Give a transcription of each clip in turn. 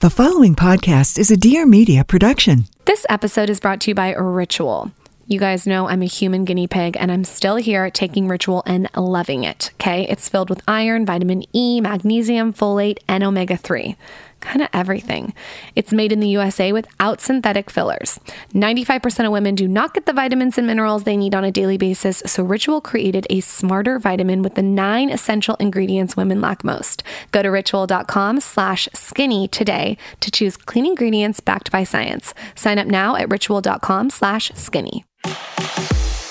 The following podcast is a Dear Media production. This episode is brought to you by Ritual. You guys know I'm a human guinea pig and I'm still here taking Ritual and loving it. Okay. It's filled with iron, vitamin E, magnesium, folate, and omega 3 kind of everything. It's made in the USA without synthetic fillers. 95% of women do not get the vitamins and minerals they need on a daily basis, so Ritual created a smarter vitamin with the nine essential ingredients women lack most. Go to ritual.com slash skinny today to choose clean ingredients backed by science. Sign up now at ritual.com slash skinny.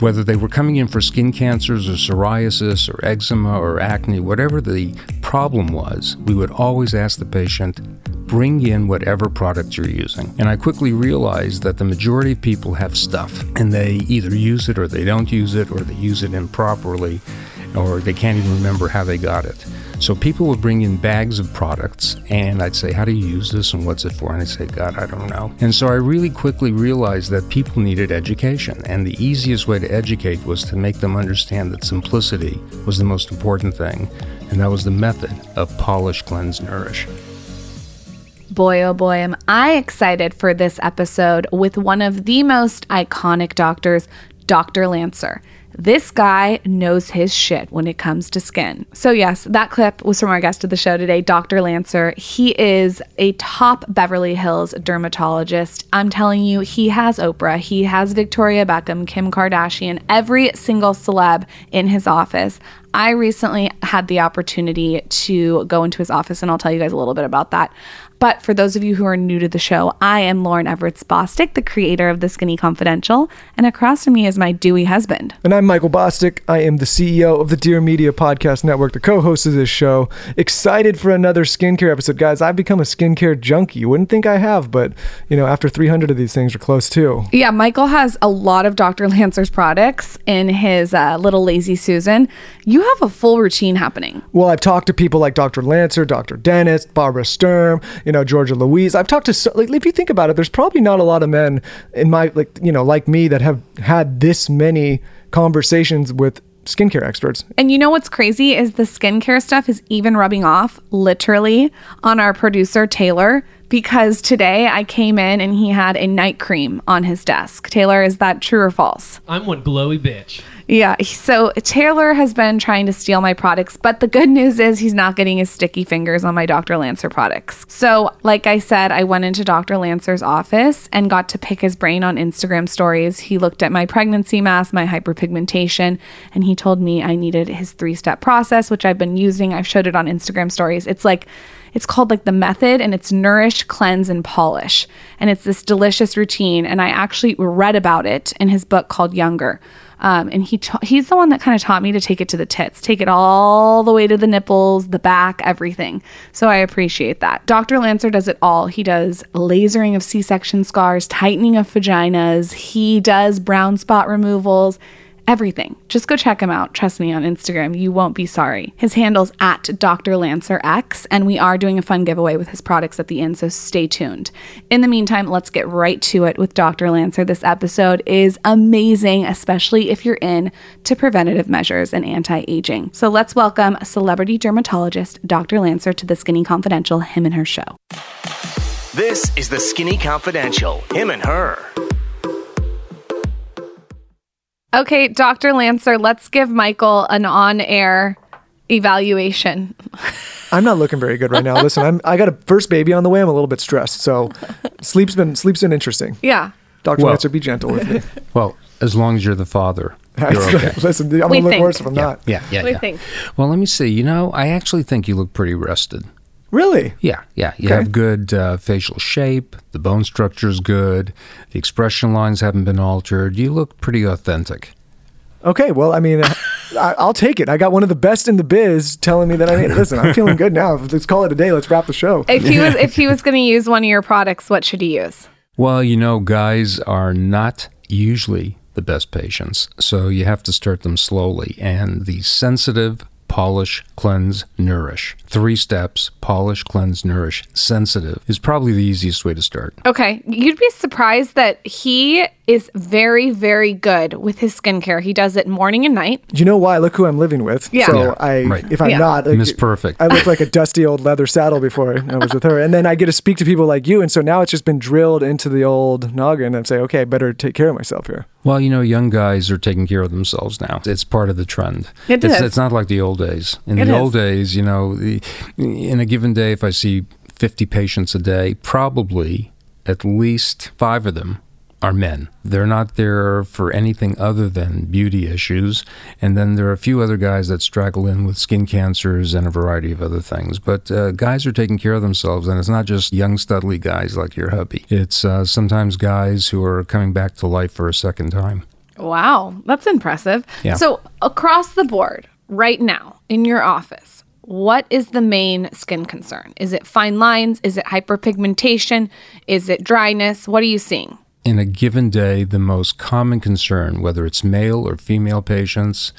Whether they were coming in for skin cancers or psoriasis or eczema or acne, whatever the problem was, we would always ask the patient, bring in whatever product you're using. And I quickly realized that the majority of people have stuff and they either use it or they don't use it or they use it improperly or they can't even remember how they got it. So people would bring in bags of products and I'd say, How do you use this and what's it for? And I'd say, God, I don't know. And so I really quickly realized that people needed education. And the easiest way to educate was to make them understand that simplicity was the most important thing. And that was the method of polish, cleanse, nourish boy, oh boy, am I excited for this episode with one of the most iconic doctors, Dr. Lancer. This guy knows his shit when it comes to skin. So, yes, that clip was from our guest of the show today, Dr. Lancer. He is a top Beverly Hills dermatologist. I'm telling you, he has Oprah, he has Victoria Beckham, Kim Kardashian, every single celeb in his office. I recently had the opportunity to go into his office, and I'll tell you guys a little bit about that. But for those of you who are new to the show, I am Lauryn Evarts Bosstick, the creator of The Skinny Confidential, and across from me is my dewy husband. And I'm Michael Bosstick. I am the CEO of the Dear Media Podcast Network, the co host of this show. Excited for another skincare episode. Guys, I've become a skincare junkie. You wouldn't think I have, but, you know, after 300 of these things are close too. Yeah, Michael has a lot of Dr. Lancer's products in his uh, little Lazy Susan. You have a full routine happening. Well, I've talked to people like Dr. Lancer, Dr. Dennis, Barbara Sturm, you know, Georgia Louise. I've talked to so, like if you think about it, there's probably not a lot of men in my like you know like me that have had this many conversations with skincare experts. And you know what's crazy is the skincare stuff is even rubbing off literally on our producer Taylor because today I came in and he had a night cream on his desk. Taylor, is that true or false? I'm one glowy bitch. Yeah. So Taylor has been trying to steal my products, but the good news is he's not getting his sticky fingers on my Dr. Lancer products. So, like I said, I went into Dr. Lancer's office and got to pick his brain on Instagram stories. He looked at my pregnancy mask, my hyperpigmentation, and he told me I needed his three step process, which I've been using. I've showed it on Instagram stories. It's like, it's called like the method and it's nourish, cleanse, and polish. And it's this delicious routine. And I actually read about it in his book called Younger. Um, and he ta- he's the one that kind of taught me to take it to the tits, take it all the way to the nipples, the back, everything. So I appreciate that. Dr. Lancer does it all. He does lasering of C-section scars, tightening of vaginas. He does brown spot removals everything. Just go check him out. Trust me on Instagram, you won't be sorry. His handle's at Dr. Lancer X, and we are doing a fun giveaway with his products at the end, so stay tuned. In the meantime, let's get right to it with Dr. Lancer. This episode is amazing, especially if you're in to preventative measures and anti-aging. So let's welcome celebrity dermatologist Dr. Lancer to the Skinny Confidential Him and Her show. This is the Skinny Confidential, him and her. Okay, Dr. Lancer, let's give Michael an on air evaluation. I'm not looking very good right now. Listen, I'm I got a first baby on the way. I'm a little bit stressed. So sleep's been sleep's been interesting. Yeah. Dr. Well- Lancer, be gentle with me. Well, as long as you're the father, you're okay. Listen, I'm We gonna look think. worse if I'm not. Yeah, yeah, What do yeah. think? Well, let me see. You know, I actually think you look pretty rested. Really? Yeah, yeah. You Okay. have good uh, facial shape. The bone structure is good. The expression lines haven't been altered. You look pretty authentic. Okay. Well, I mean, I, I'll take it. I got one of the best in the biz telling me that I need. Listen, I'm feeling good now. Let's call it a day. Let's wrap the show. If he was if he was going to use one of your products, what should he use? Well, you know, guys are not usually the best patients. So you have to start them slowly. And the sensitive, polish, cleanse, nourish. Three steps polish, cleanse, nourish, sensitive is probably the easiest way to start. Okay, you'd be surprised that he is very, very good with his skincare. He does it morning and night. You know why? Look who I'm living with. Yeah. So Yeah, I, right. if I'm Yeah. not, like, Miss Perfect. I look like a dusty old leather saddle before I was with her, and then I get to speak to people like you, and so now it's just been drilled into the old noggin and say, okay, I better take care of myself here. Well, you know, young guys are taking care of themselves now. It's part of the trend. It it's, is. it's not like the old days. In It the is. old days, you know, the, in a given day, if I see 50 patients a day, probably at least five of them are men. They're not there for anything other than beauty issues. And then there are a few other guys that straggle in with skin cancers and a variety of other things. But uh, guys are taking care of themselves, and it's not just young, studly guys like your hubby. It's uh, sometimes guys who are coming back to life for a second time. Wow, that's impressive. Yeah. So, across the board, right now in your office, what is the main skin concern? Is it fine lines? Is it hyperpigmentation? Is it dryness? What are you seeing? in a given day, the most common concern, whether it's male or female patients,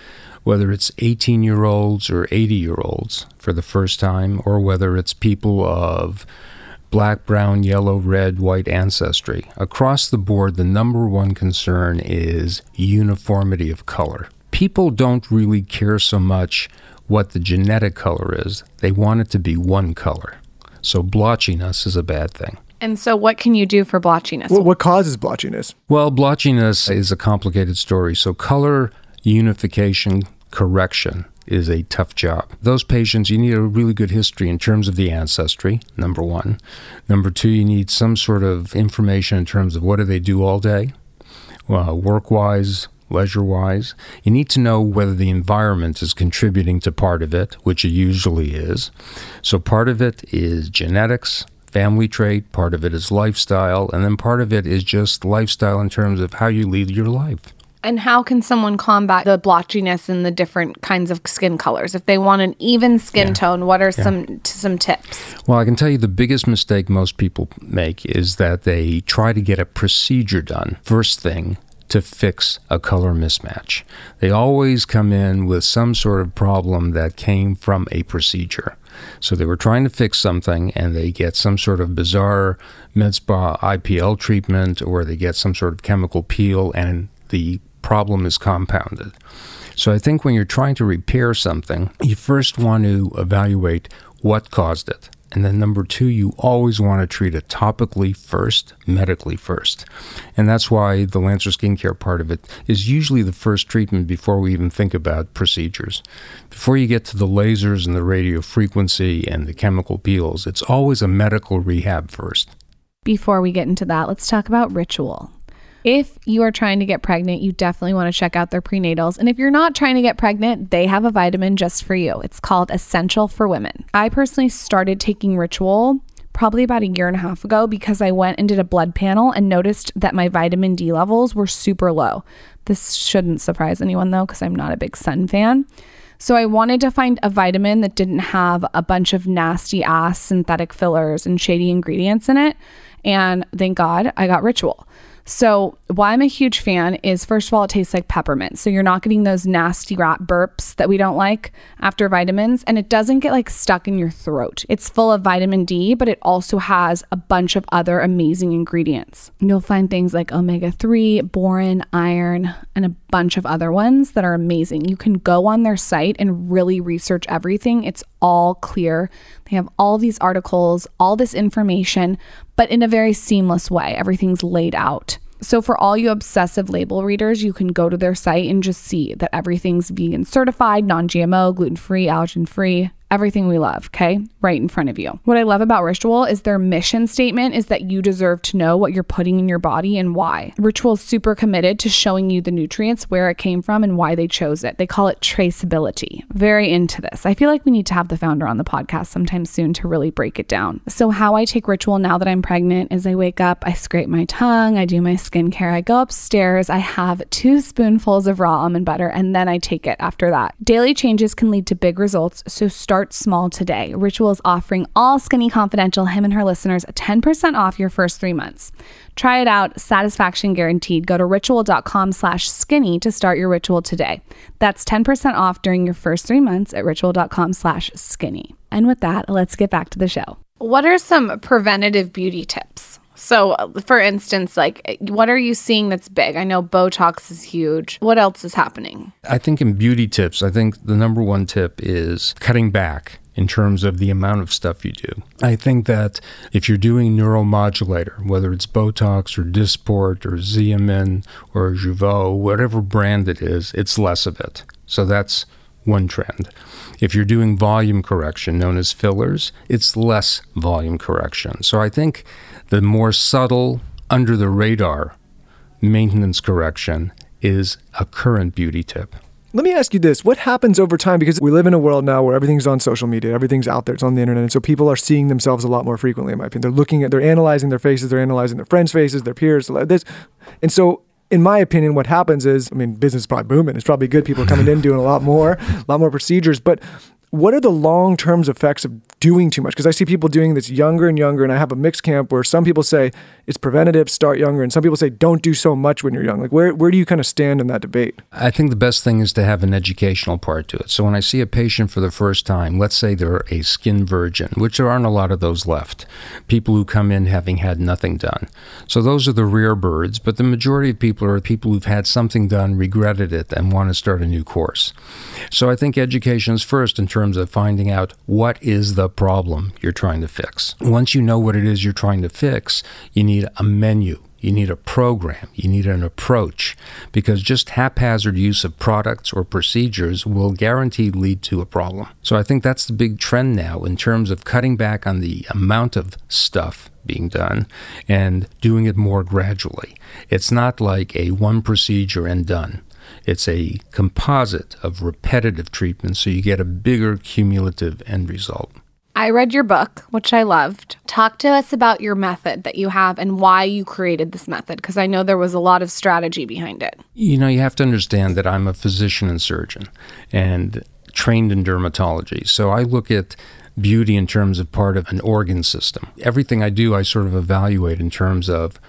whether it's 18 year olds or 80 year olds for the first time, or whether it's people of black, brown, yellow, red, white ancestry, across the board, the number one concern is uniformity of color. People don't really care so much what the genetic color is, they want it to be one color. So blotchiness is a bad thing. And so, what can you do for blotchiness? What, what causes blotchiness? Well, blotchiness is a complicated story. So, color unification correction is a tough job. Those patients, you need a really good history in terms of the ancestry, number one. Number two, you need some sort of information in terms of what do they do all day, uh, work wise, leisure wise. You need to know whether the environment is contributing to part of it, which it usually is. So, part of it is genetics, family trait, part of it is lifestyle, and then part of it is just lifestyle in terms of how you lead your life. and how can someone combat the blotchiness and the different kinds of skin colors? If they want an even skin tone, what are some t- some tips? Well, I can tell you the biggest mistake most people make is that they try to get a procedure done first thing to fix a color mismatch. They always come in with some sort of problem that came from a procedure. So they were trying to fix something and they get some sort of bizarre med spa IPL treatment or they get some sort of chemical peel and the problem is compounded. So I think when you're trying to repair something, you first want to evaluate what caused it. And then number two, you always want to treat it topically first, medically first. And that's why the Lancer skincare part of it is usually the first treatment before we even think about procedures. Before you get to the lasers and the radio frequency and the chemical peels, it's always a medical rehab first. Before we get into that, let's talk about ritual. If you are trying to get pregnant, you definitely want to check out their prenatals. And if you're not trying to get pregnant, they have a vitamin just for you. It's called Essential for Women. I personally started taking ritual probably about a year and a half ago because I went and did a blood panel and noticed that my vitamin D levels were super low. This shouldn't surprise anyone though, because I'm not a big sun fan. So I wanted to find a vitamin that didn't have a bunch of nasty ass synthetic fillers and shady ingredients in it. And thank God I got Ritual. So, why I'm a huge fan is first of all, it tastes like peppermint. So, you're not getting those nasty rat burps that we don't like after vitamins, and it doesn't get like stuck in your throat. It's full of vitamin D, but it also has a bunch of other amazing ingredients. You'll find things like omega 3, boron, iron, and a bunch of other ones that are amazing. You can go on their site and really research everything. It's all clear. They have all these articles, all this information, but in a very seamless way. Everything's laid out. So, for all you obsessive label readers, you can go to their site and just see that everything's vegan certified, non GMO, gluten free, allergen free, everything we love, okay? Right in front of you. What I love about Ritual is their mission statement is that you deserve to know what you're putting in your body and why. Ritual is super committed to showing you the nutrients, where it came from, and why they chose it. They call it traceability. Very into this. I feel like we need to have the founder on the podcast sometime soon to really break it down. So, how I take Ritual now that I'm pregnant is I wake up, I scrape my tongue, I do my skincare, I go upstairs, I have two spoonfuls of raw almond butter, and then I take it after that. Daily changes can lead to big results, so start Start small today. Ritual is offering all Skinny Confidential, him and her listeners, 10% off your first three months. Try it out, satisfaction guaranteed. Go to ritual.com slash skinny to start your ritual today. That's 10% off during your first three months at ritual.com slash skinny. And with that, let's get back to the show. What are some preventative beauty tips? So, uh, for instance, like eh, what are you seeing that's big? I know Botox is huge. What else is happening? I think in beauty tips, I think the number one tip is cutting back in terms of the amount of stuff you do. I think that if you're doing neuromodulator, whether it's Botox or Dysport or Xeomin or Jeuveau, whatever brand it is, it's less of it. So that's one trend. If you're doing volume correction, known as fillers, it's less volume correction. So I think the more subtle, under the radar maintenance correction is a current beauty tip. Let me ask you this. What happens over time? Because we live in a world now where everything's on social media, everything's out there, it's on the internet. And so people are seeing themselves a lot more frequently, in my opinion. They're looking at, they're analyzing their faces, they're analyzing their friends' faces, their peers, this. And so, in my opinion, what happens is, I mean, business is probably booming. It's probably good. People are coming in doing a lot more, a lot more procedures. But what are the long term effects of doing too much? Because I see people doing this younger and younger, and I have a mixed camp where some people say it's preventative, start younger, and some people say don't do so much when you're young. Like, where, where do you kind of stand in that debate? I think the best thing is to have an educational part to it. So when I see a patient for the first time, let's say they're a skin virgin, which there aren't a lot of those left, people who come in having had nothing done. So those are the rare birds, but the majority of people are people who've had something done, regretted it, and want to start a new course. So I think education is first in terms terms of finding out what is the problem you're trying to fix. Once you know what it is you're trying to fix, you need a menu. You need a program. You need an approach because just haphazard use of products or procedures will guaranteed lead to a problem. So I think that's the big trend now in terms of cutting back on the amount of stuff being done and doing it more gradually. It's not like a one procedure and done. It's a composite of repetitive treatments, so you get a bigger cumulative end result. I read your book, which I loved. Talk to us about your method that you have and why you created this method, because I know there was a lot of strategy behind it. You know, you have to understand that I'm a physician and surgeon and trained in dermatology. So I look at beauty in terms of part of an organ system. Everything I do, I sort of evaluate in terms of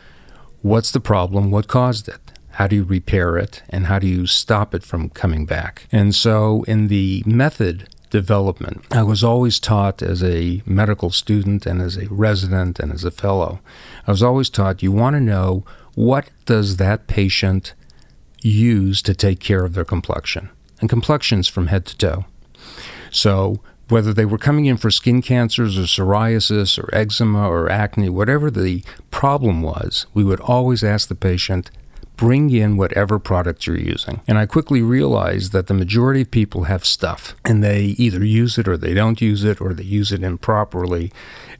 what's the problem, what caused it, how do you repair it, and how do you stop it from coming back? And so, in the method development, I was always taught as a medical student and as a resident and as a fellow, I was always taught you want to know what does that patient use to take care of their complexion? And complexions from head to toe. So, whether they were coming in for skin cancers or psoriasis or eczema or acne, whatever the problem was, we would always ask the patient, bring in whatever product you're using. And I quickly realized that the majority of people have stuff and they either use it or they don't use it or they use it improperly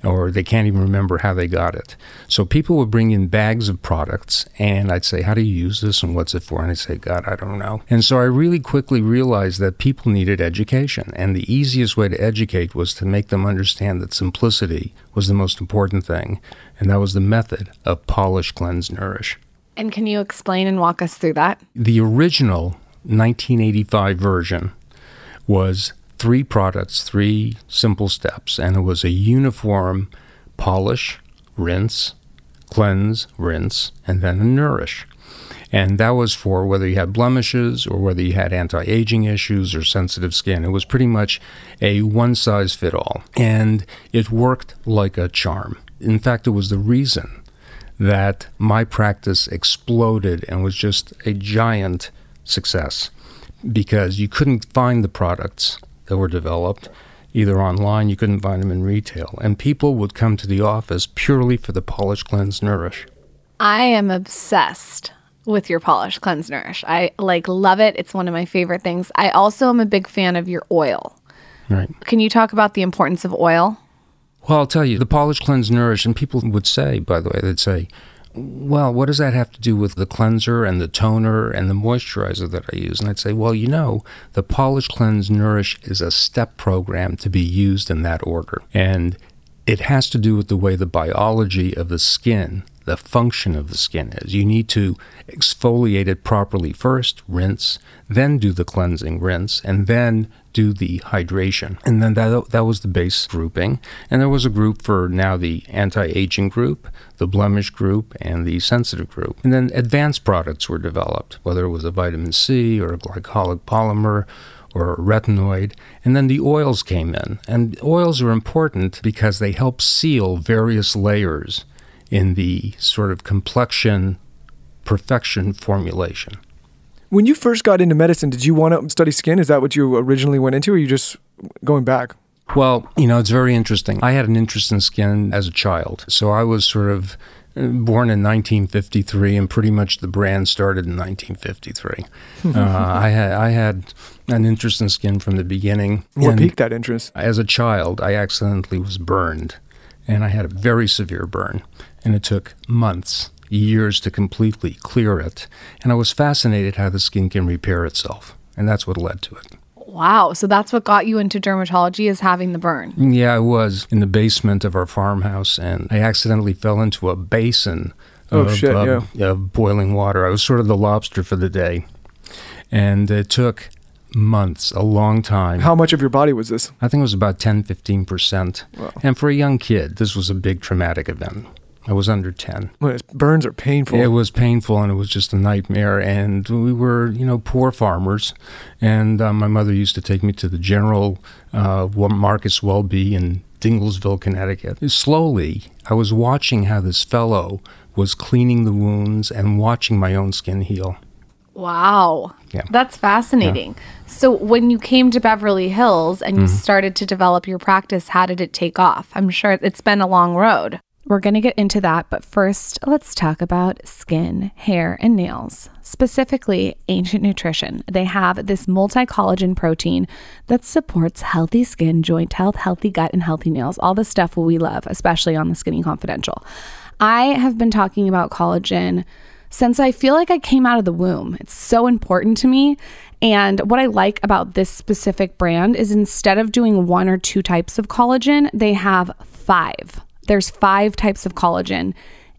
or they can't even remember how they got it. So people would bring in bags of products and I'd say, How do you use this and what's it for? And I'd say, God, I don't know. And so I really quickly realized that people needed education. And the easiest way to educate was to make them understand that simplicity was the most important thing. And that was the method of polish, cleanse, nourish. And can you explain and walk us through that? The original 1985 version was three products, three simple steps, and it was a uniform polish, rinse, cleanse, rinse, and then a nourish. And that was for whether you had blemishes or whether you had anti aging issues or sensitive skin. It was pretty much a one size fit all. And it worked like a charm. In fact, it was the reason that my practice exploded and was just a giant success because you couldn't find the products that were developed either online, you couldn't find them in retail. And people would come to the office purely for the Polish Cleanse Nourish. I am obsessed with your Polish Cleanse Nourish. I like love it. It's one of my favorite things. I also am a big fan of your oil. Right. Can you talk about the importance of oil? Well, I'll tell you, the polish, cleanse, nourish, and people would say, by the way, they'd say, well, what does that have to do with the cleanser and the toner and the moisturizer that I use? And I'd say, well, you know, the polish, cleanse, nourish is a step program to be used in that order. And it has to do with the way the biology of the skin, the function of the skin is. You need to exfoliate it properly first, rinse, then do the cleansing rinse, and then do the hydration. And then that, that was the base grouping. And there was a group for now the anti aging group, the blemish group, and the sensitive group. And then advanced products were developed, whether it was a vitamin C or a glycolic polymer or retinoid. And then the oils came in. And oils are important because they help seal various layers in the sort of complexion perfection formulation. When you first got into medicine, did you want to study skin? Is that what you originally went into, or are you just going back? Well, you know, it's very interesting. I had an interest in skin as a child. So I was sort of born in 1953, and pretty much the brand started in 1953. uh, I had I had an interest in skin from the beginning. What piqued that interest? As a child, I accidentally was burned, and I had a very severe burn, and it took months, years to completely clear it. And I was fascinated how the skin can repair itself, and that's what led to it. Wow. So that's what got you into dermatology is having the burn. Yeah, I was in the basement of our farmhouse, and I accidentally fell into a basin Oh, of, shit, um, yeah. of boiling water. I was sort of the lobster for the day, and it took months, a long time. How much of your body was this? I think it was about 10, 15%. And for a young kid, this was a big traumatic event. I was under 10. Well, burns are painful. It was painful and it was just a nightmare. And we were, you know, poor farmers. And uh, my mother used to take me to the General uh, Wa- Marcus Welby in Dinglesville, Connecticut. Slowly, I was watching how this fellow was cleaning the wounds and watching my own skin heal. Wow. Yeah. That's fascinating. So when you came to Beverly Hills and you started to develop your practice, how did it take off? I'm sure it's been a long road. We're going to get into that, but first, let's talk about skin, hair, and nails. Specifically, Ancient Nutrition. They have this multi collagen protein that supports healthy skin, joint health, healthy gut, and healthy nails. All the stuff we love, especially on the Skinny Confidential. I have been talking about collagen since I feel like I came out of the womb. It's so important to me. And what I like about this specific brand is instead of doing one or two types of collagen, they have five. There's five types of collagen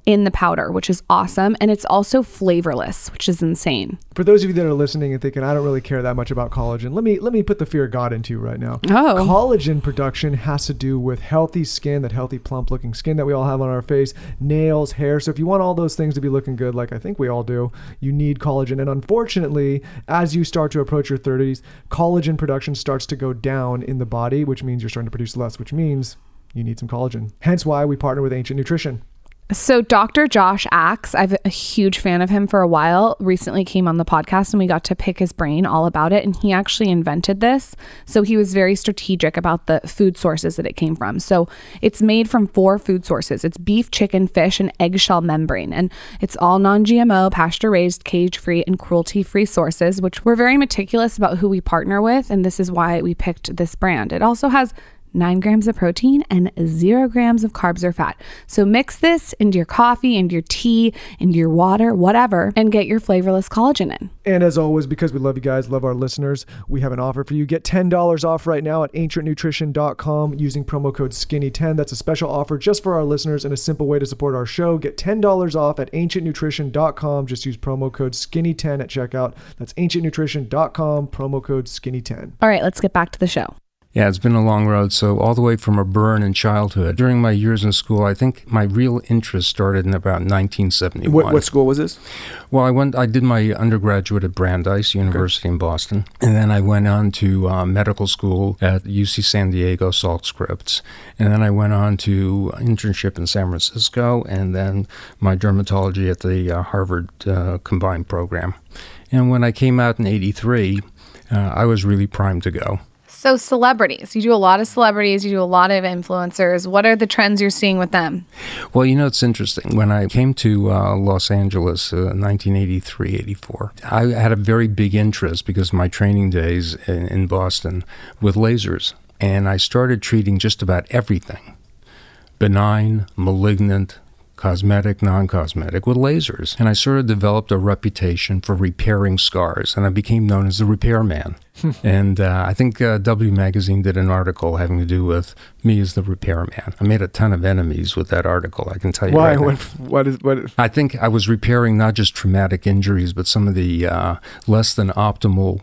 in the powder, which is awesome. And it's also flavorless, which is insane. For those of you that are listening and thinking, I don't really care that much about collagen, let me let me put the fear of God into you right now. Oh. Collagen production has to do with healthy skin, that healthy, plump looking skin that we all have on our face, nails, hair. So if you want all those things to be looking good, like I think we all do, you need collagen. And unfortunately, as you start to approach your 30s, collagen production starts to go down in the body, which means you're starting to produce less, which means you need some collagen. Hence why we partner with Ancient Nutrition. So, Dr. Josh Axe, I've a huge fan of him for a while, recently came on the podcast and we got to pick his brain all about it. And he actually invented this. So, he was very strategic about the food sources that it came from. So, it's made from four food sources it's beef, chicken, fish, and eggshell membrane. And it's all non GMO, pasture raised, cage free, and cruelty free sources, which we're very meticulous about who we partner with. And this is why we picked this brand. It also has nine grams of protein and zero grams of carbs or fat. So mix this into your coffee, into your tea, into your water, whatever, and get your flavorless collagen in. And as always, because we love you guys, love our listeners, we have an offer for you. Get $10 off right now at ancientnutrition.com using promo code SKINNY10. That's a special offer just for our listeners and a simple way to support our show. Get $10 off at ancientnutrition.com. Just use promo code SKINNY10 at checkout. That's ancientnutrition.com, promo code SKINNY10. All right, let's get back to the show. Yeah, it's been a long road. So, all the way from a burn in childhood. During my years in school, I think my real interest started in about 1971. What, what school was this? Well, I went. I did my undergraduate at Brandeis University in Boston, and then I went on to uh, medical school at UC San Diego, Salk Scripps, and then I went on to internship in San Francisco, and then my dermatology at the uh, Harvard uh, combined program. And when I came out in '83, uh, I was really primed to go. So, celebrities, you do a lot of celebrities, you do a lot of influencers. What are the trends you're seeing with them? Well, you know, it's interesting. When I came to uh, Los Angeles, uh, 1983, 84, I had a very big interest because of my training days in, in Boston with lasers. And I started treating just about everything benign, malignant, cosmetic, non cosmetic, with lasers. And I sort of developed a reputation for repairing scars, and I became known as the repairman. and uh, I think uh, W Magazine did an article having to do with me as the repairman. I made a ton of enemies with that article, I can tell you. Why? right. What, what is what? I think I was repairing not just traumatic injuries, but some of the uh, less than optimal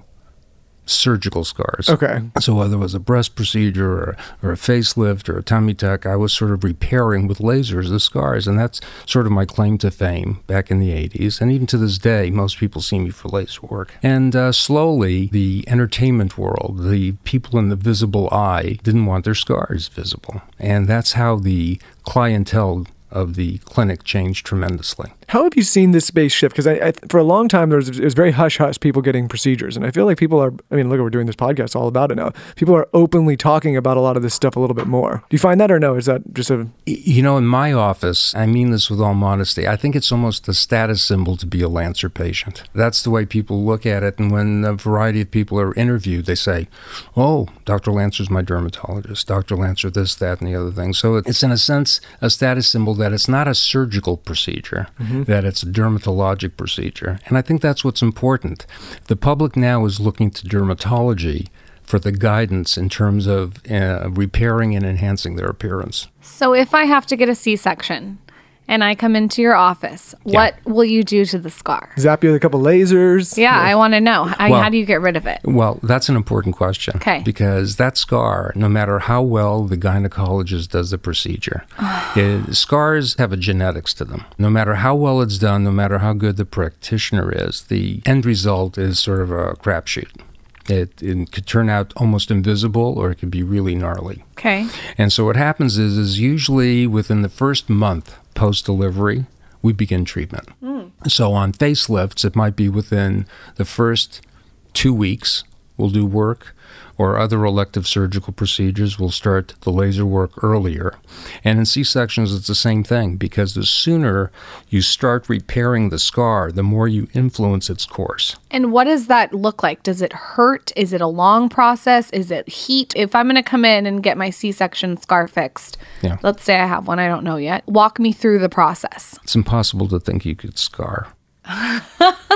surgical scars. Okay. So whether it was a breast procedure or, or a facelift or a tummy tuck, I was sort of repairing with lasers the scars, and that's sort of my claim to fame back in the 80s. And even to this day, most people see me for laser work. And uh, slowly, the entertainment world, the people in the visible eye, didn't want their scars visible, and that's how the clientele of the clinic changed tremendously. How have you seen this space shift? Because I, I, for a long time, there was, it was very hush hush people getting procedures. And I feel like people are, I mean, look, we're doing this podcast all about it now. People are openly talking about a lot of this stuff a little bit more. Do you find that or no? Is that just a. You know, in my office, I mean this with all modesty, I think it's almost a status symbol to be a Lancer patient. That's the way people look at it. And when a variety of people are interviewed, they say, Oh, Dr. Lancer's my dermatologist. Dr. Lancer, this, that, and the other thing. So it's, in a sense, a status symbol that it's not a surgical procedure, mm-hmm. That it's a dermatologic procedure. And I think that's what's important. The public now is looking to dermatology for the guidance in terms of uh, repairing and enhancing their appearance. So if I have to get a C-section and I come into your office, what will you do to the scar? zap you with a couple lasers? Yeah, I want to know. How, Well- how do you get rid of it? Well, that's an important question. Okay. Because that scar, no matter how well the gynecologist does the procedure, it- eh, scars have a genetics to them. No matter how well it's done, no matter how good the practitioner is, the end result is sort of a crapshoot. It, it could turn out almost invisible or it could be really gnarly. Okay. And so what happens is, is usually within the first month post delivery, we begin treatment. Hmm. So on facelifts, it might be within the first two weeks, we'll do work, or other elective surgical procedures, we'll start the laser work earlier. And in C sections, it's the same thing because the sooner you start repairing the scar, the more you influence its course. And what does that look like? Does it hurt? Is it a long process? Is it heat? If I'm going to come in and get my C-section scar fixed, Yeah. let's say I have one, I don't know yet. Walk me through the process. It's impossible to think you could scar.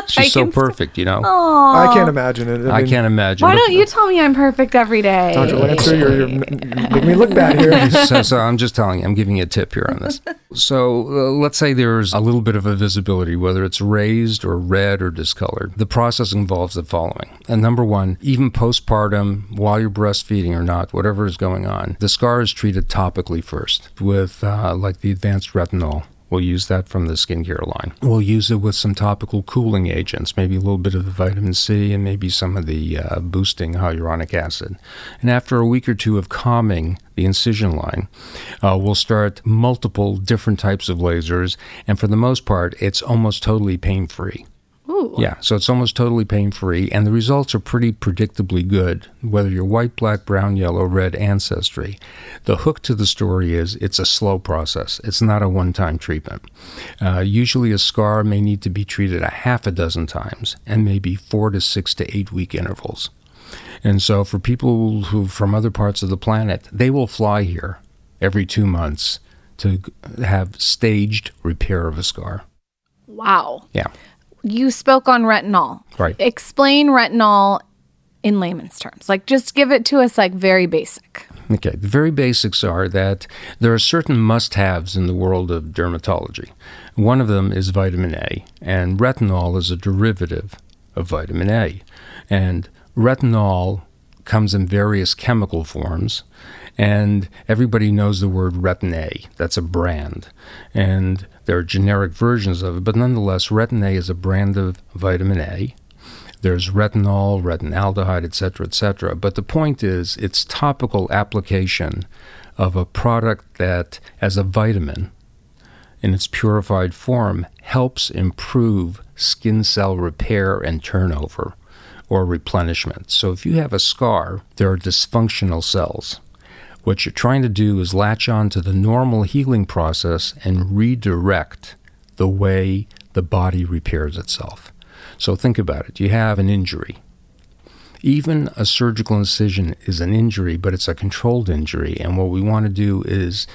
She's so perfect, you know. I can't imagine it. I mean, can't imagine. Why don't you tell me I'm perfect every day? Dr. Lancer, you're, you're making me look bad here. so, so I'm just telling you, I'm giving you a tip here on this. So uh, let's say there's a little bit of a visibility, whether it's raised or red or discolored. The process involves the following. And number one, even postpartum, while you're breastfeeding or not, whatever is going on, the scar is treated topically first with uh, like the advanced retinol. We'll use that from the skincare line. We'll use it with some topical cooling agents, maybe a little bit of the vitamin C and maybe some of the uh, boosting hyaluronic acid. And after a week or two of calming the incision line, uh, we'll start multiple different types of lasers. And for the most part, it's almost totally pain free. Ooh. Yeah, so it's almost totally pain free, and the results are pretty predictably good, whether you're white, black, brown, yellow, red ancestry. The hook to the story is it's a slow process, it's not a one time treatment. Uh, usually, a scar may need to be treated a half a dozen times, and maybe four to six to eight week intervals. And so, for people who from other parts of the planet, they will fly here every two months to have staged repair of a scar. Wow. Yeah, You spoke on retinol. Right. Explain retinol in layman's terms. Like just give it to us like very basic. Okay, the very basics are that there are certain must haves in the world of dermatology. One of them is vitamin A, and retinol is a derivative of vitamin A. And retinol comes in various chemical forms, and everybody knows the word Retin A. That's a brand. And there are generic versions of it, but nonetheless, Retin A is a brand of vitamin A. There's retinol, retinaldehyde, et cetera, et cetera. But the point is, it's topical application of a product that, as a vitamin, in its purified form, helps improve skin cell repair and turnover or replenishment. So if you have a scar, there are dysfunctional cells. What you're trying to do is latch on to the normal healing process and redirect the way the body repairs itself. So think about it. You have an injury. Even a surgical incision is an injury, but it's a controlled injury. And what we want to do is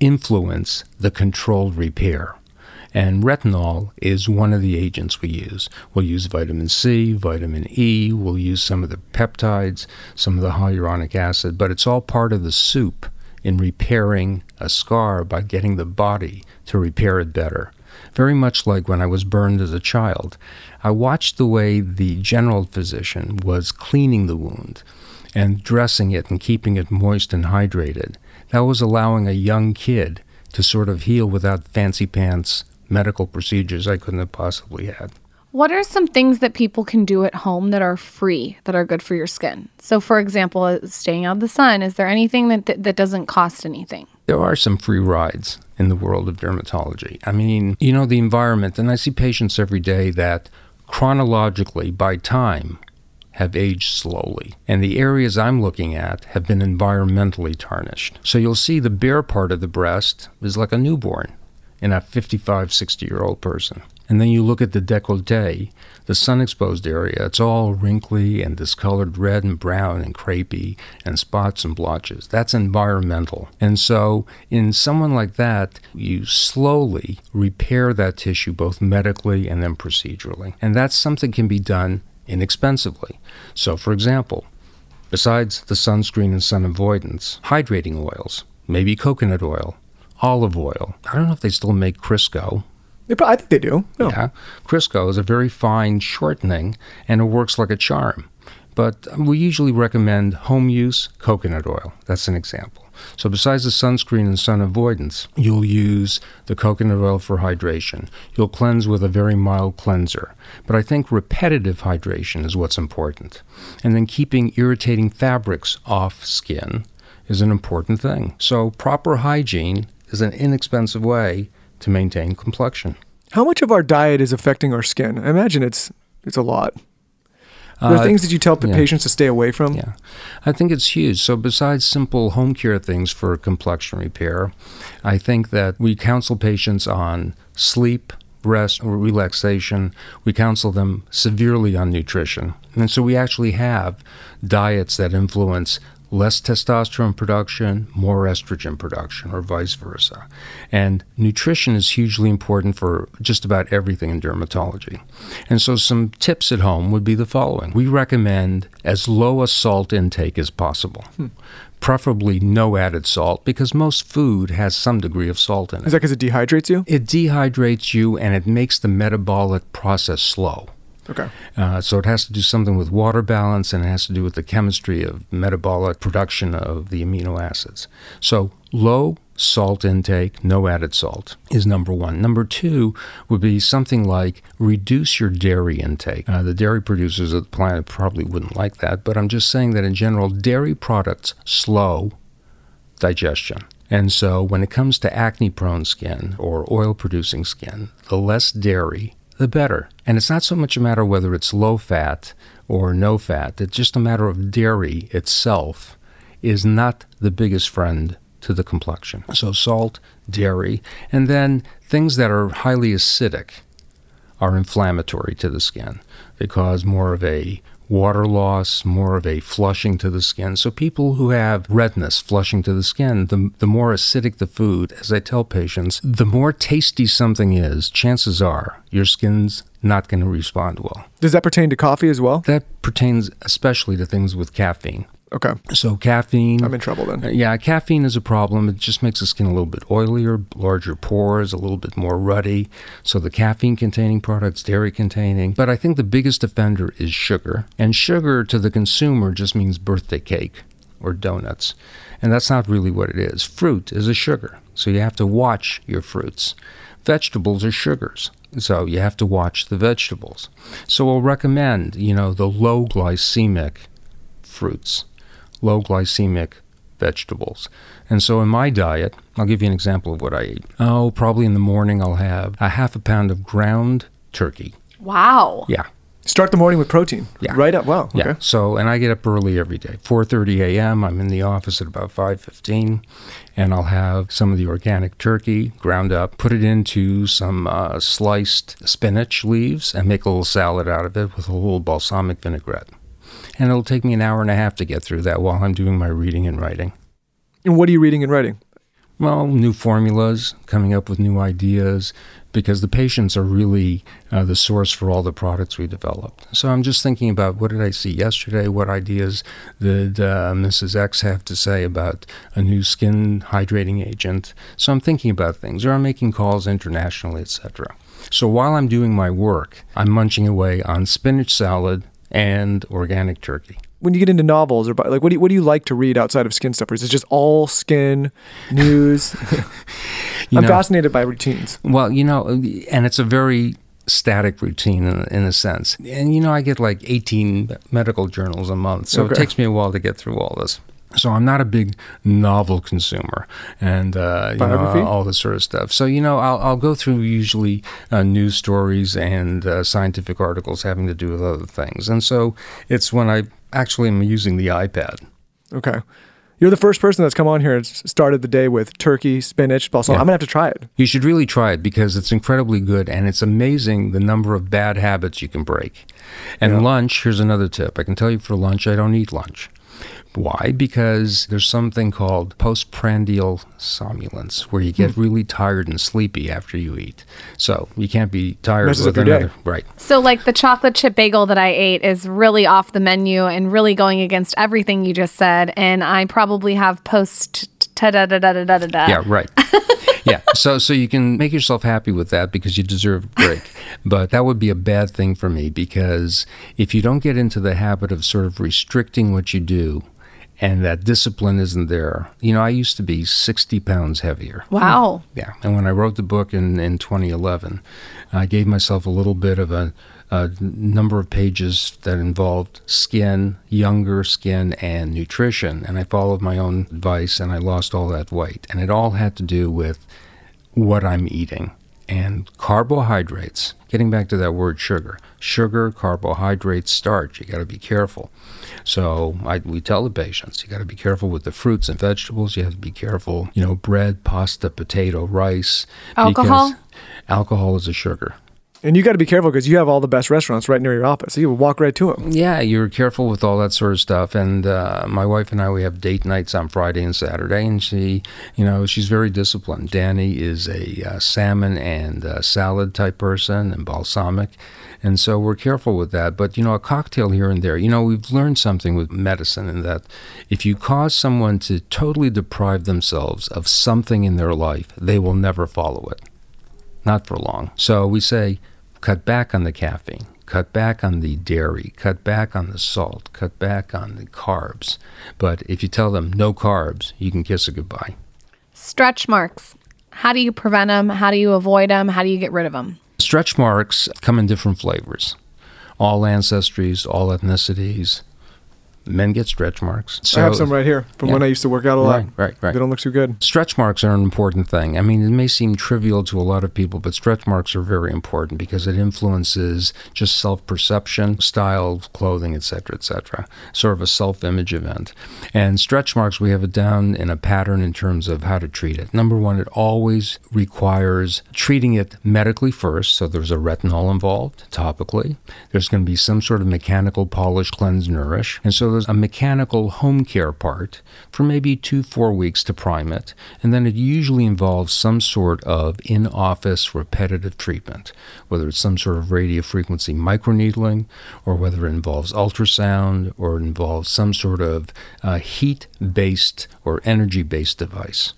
influence the controlled repair. And retinol is one of the agents we use. We'll use vitamin C, vitamin E, we'll use some of the peptides, some of the hyaluronic acid, but it's all part of the soup in repairing a scar by getting the body to repair it better. Very much like when I was burned as a child. I watched the way the general physician was cleaning the wound and dressing it and keeping it moist and hydrated. That was allowing a young kid to sort of heal without fancy pants medical procedures I couldn't have possibly had. What are some things that people can do at home that are free that are good for your skin? So, for example, uh, staying out of the sun, is there anything that, that, that doesn't cost anything? There are some free rides in the world of dermatology. I mean, you know, the environment, and I see patients every day that chronologically, by time, have aged slowly. And the areas I'm looking at have been environmentally tarnished. So you'll see the bare part of the breast is like a newborn in a 55, 60 year old person. And then you look at the decollete, the sun exposed area, it's all wrinkly and discolored red and brown and crepey and spots and blotches. That's environmental. And so, in someone like that, you slowly repair that tissue both medically and then procedurally. And that's something can be done inexpensively. So, for example, besides the sunscreen and sun avoidance, hydrating oils, maybe coconut oil, olive oil. I don't know if they still make Crisco. They pro- I think they do. Yeah. Crisco is a very fine shortening and it works like a charm. But we usually recommend home use coconut oil. That's an example. So, besides the sunscreen and sun avoidance, you'll use the coconut oil for hydration. You'll cleanse with a very mild cleanser. But I think repetitive hydration is what's important. And then keeping irritating fabrics off skin is an important thing. So, proper hygiene is an inexpensive way to maintain complexion. How much of our diet is affecting our skin? I imagine it's it's a lot. Are Uh, things that you tell yeah. patients to stay away from? Yeah, I think it's huge. So, besides simple home care things for complexion repair, I think that we counsel patients on sleep, rest, or relaxation. We counsel them severely on nutrition. And so, we actually have diets that influence less testosterone production, more estrogen production, or vice versa. And nutrition is hugely important for just about everything in dermatology. And so, some tips at home would be the following We recommend as low a salt intake as possible. Hmm. Preferably no added salt because most food has some degree of salt in it. Is that because it dehydrates you? It dehydrates you and it makes the metabolic process slow. Okay. Uh, so it has to do something with water balance and it has to do with the chemistry of metabolic production of the amino acids. So low salt intake, no added salt, is number one. Number two would be something like reduce your dairy intake. Uh, the dairy producers of the planet probably wouldn't like that, but I'm just saying that in general, dairy products slow digestion. And so when it comes to acne prone skin or oil producing skin, the less dairy, the better. And it's not so much a matter whether it's low fat or no fat, it's just a matter of dairy itself is not the biggest friend to the complexion. So salt, dairy, and then things that are highly acidic are inflammatory to the skin. They cause more of a water loss, more of a flushing to the skin. So people who have redness flushing to the skin, the, the more acidic the food, as I tell patients, the more tasty something is, chances are your skin's not going to respond well. Does that pertain to coffee as well? That pertains especially to things with caffeine. Okay. So caffeine. I'm in trouble then. Uh, Yeah, caffeine is a problem. It just makes the skin a little bit oilier, larger pores, a little bit more ruddy. So the caffeine containing products, dairy containing. But I think the biggest offender is sugar. And sugar to the consumer just means birthday cake or donuts. And that's not really what it is. Fruit is a sugar. So you have to watch your fruits. Vegetables are sugars. So you have to watch the vegetables. So we'll recommend, you know, the low glycemic fruits, low glycemic vegetables. And so in my diet, I'll give you an example of what I eat. Oh, probably in the morning I'll have a half a pound of ground turkey. Wow. Yeah. Start the morning with protein. Yeah. Right up. Wow. Yeah. Okay. So, and I get up early every day, 4:30 a.m. I'm in the office at about 5:15, and I'll have some of the organic turkey ground up, put it into some uh, sliced spinach leaves, and make a little salad out of it with a little balsamic vinaigrette. And it'll take me an hour and a half to get through that while I'm doing my reading and writing. And what are you reading and writing? Well, new formulas, coming up with new ideas, because the patients are really uh, the source for all the products we developed. So I'm just thinking about what did I see yesterday? What ideas did uh, Mrs. X have to say about a new skin hydrating agent? So I'm thinking about things, or I'm making calls internationally, etc. So while I'm doing my work, I'm munching away on spinach salad and organic turkey when you get into novels or like what do you, what do you like to read outside of skin stuffers? It's just all skin news? I'm know, fascinated by routines. Well, you know, and it's a very static routine in, in, a sense. And you know, I get like 18 medical journals a month, so okay. it takes me a while to get through all this. So I'm not a big novel consumer and uh, you know, all this sort of stuff. So you know, I'll, I'll go through usually uh, news stories and uh, scientific articles having to do with other things. And so it's when I actually am using the iPad. Okay. You're the first person that's come on here and started the day with turkey, spinach, balsam. Yeah. I'm gonna have to try it. You should really try it because it's incredibly good, and it's amazing the number of bad habits you can break. And yeah. lunch, here's another tip. I can tell you for lunch, I don't eat lunch. Why? Because there's something called postprandial somnolence, where you get hmm. really tired and sleepy after you eat. So you can't be tired Messes with another. Day. Right. So, like the chocolate chip bagel that I ate is really off the menu and really going against everything you just said. And I probably have post. Yeah, right. yeah. So so you can make yourself happy with that because you deserve a break. But that would be a bad thing for me because if you don't get into the habit of sort of restricting what you do, and that discipline isn't there. You know, I used to be 60 pounds heavier. Wow. Yeah. And when I wrote the book in, in 2011, I gave myself a little bit of a, a number of pages that involved skin, younger skin, and nutrition. And I followed my own advice and I lost all that weight. And it all had to do with what I'm eating and carbohydrates. Getting back to that word sugar, sugar, carbohydrates, starch. You got to be careful. So I, we tell the patients you got to be careful with the fruits and vegetables. You have to be careful, you know, bread, pasta, potato, rice. Alcohol. Alcohol is a sugar. And you got to be careful because you have all the best restaurants right near your office. So you walk right to them. Yeah, you're careful with all that sort of stuff. And uh, my wife and I, we have date nights on Friday and Saturday. And she, you know, she's very disciplined. Danny is a uh, salmon and uh, salad type person and balsamic. And so we're careful with that. But, you know, a cocktail here and there, you know, we've learned something with medicine in that if you cause someone to totally deprive themselves of something in their life, they will never follow it not for long. So we say, cut back on the caffeine, cut back on the dairy, cut back on the salt, cut back on the carbs. But if you tell them no carbs, you can kiss it goodbye. Stretch marks. How do you prevent them? How do you avoid them? How do you get rid of them? Stretch marks come in different flavors. All ancestries, all ethnicities, men get stretch marks. So, I have some right here from yeah. when I used to work out a lot. Right, right, right. They don't look too good. Stretch marks are an important thing. I mean, it may seem trivial to a lot of people, but stretch marks are very important because it influences just self-perception, style, clothing, etc., etc. Sort of a self-image event. And stretch marks, we have it down in a pattern in terms of how to treat it. Number one, it always requires treating it medically first. So there's a retinol involved topically. There's going to be some sort of mechanical polish, cleanse, nourish, and so a mechanical home care part for maybe two, four weeks to prime it, and then it usually involves some sort of in office repetitive treatment, whether it's some sort of radiofrequency microneedling, or whether it involves ultrasound, or involves some sort of uh, heat based or energy based device.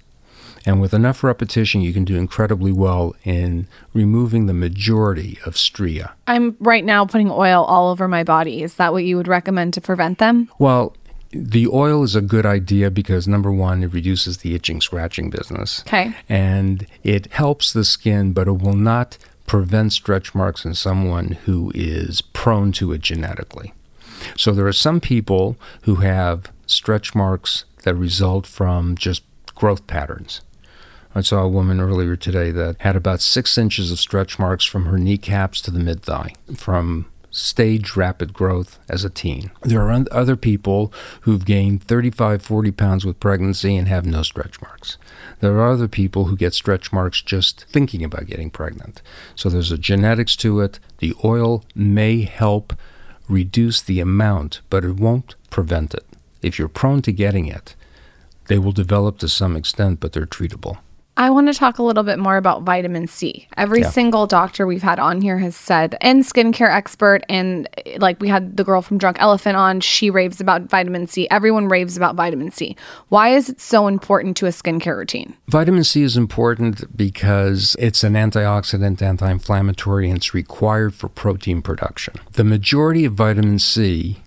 And with enough repetition, you can do incredibly well in removing the majority of stria. I'm right now putting oil all over my body. Is that what you would recommend to prevent them? Well, the oil is a good idea because number one, it reduces the itching, scratching business. Okay. And it helps the skin, but it will not prevent stretch marks in someone who is prone to it genetically. So there are some people who have stretch marks that result from just growth patterns. I saw a woman earlier today that had about six inches of stretch marks from her kneecaps to the mid thigh from stage rapid growth as a teen. There are other people who've gained 35, 40 pounds with pregnancy and have no stretch marks. There are other people who get stretch marks just thinking about getting pregnant. So there's a genetics to it. The oil may help reduce the amount, but it won't prevent it. If you're prone to getting it, They will develop to some extent, but they're treatable. I want to talk a little bit more about vitamin C. Every Yeah. single doctor we've had on here has said, and skincare expert, and like we had the girl from Drunk Elephant on, she raves about vitamin C. Everyone raves about vitamin C. Why is it so important to a skincare routine? Vitamin C is important because it's an antioxidant, anti inflammatory, and it's required for protein production. The majority of vitamin C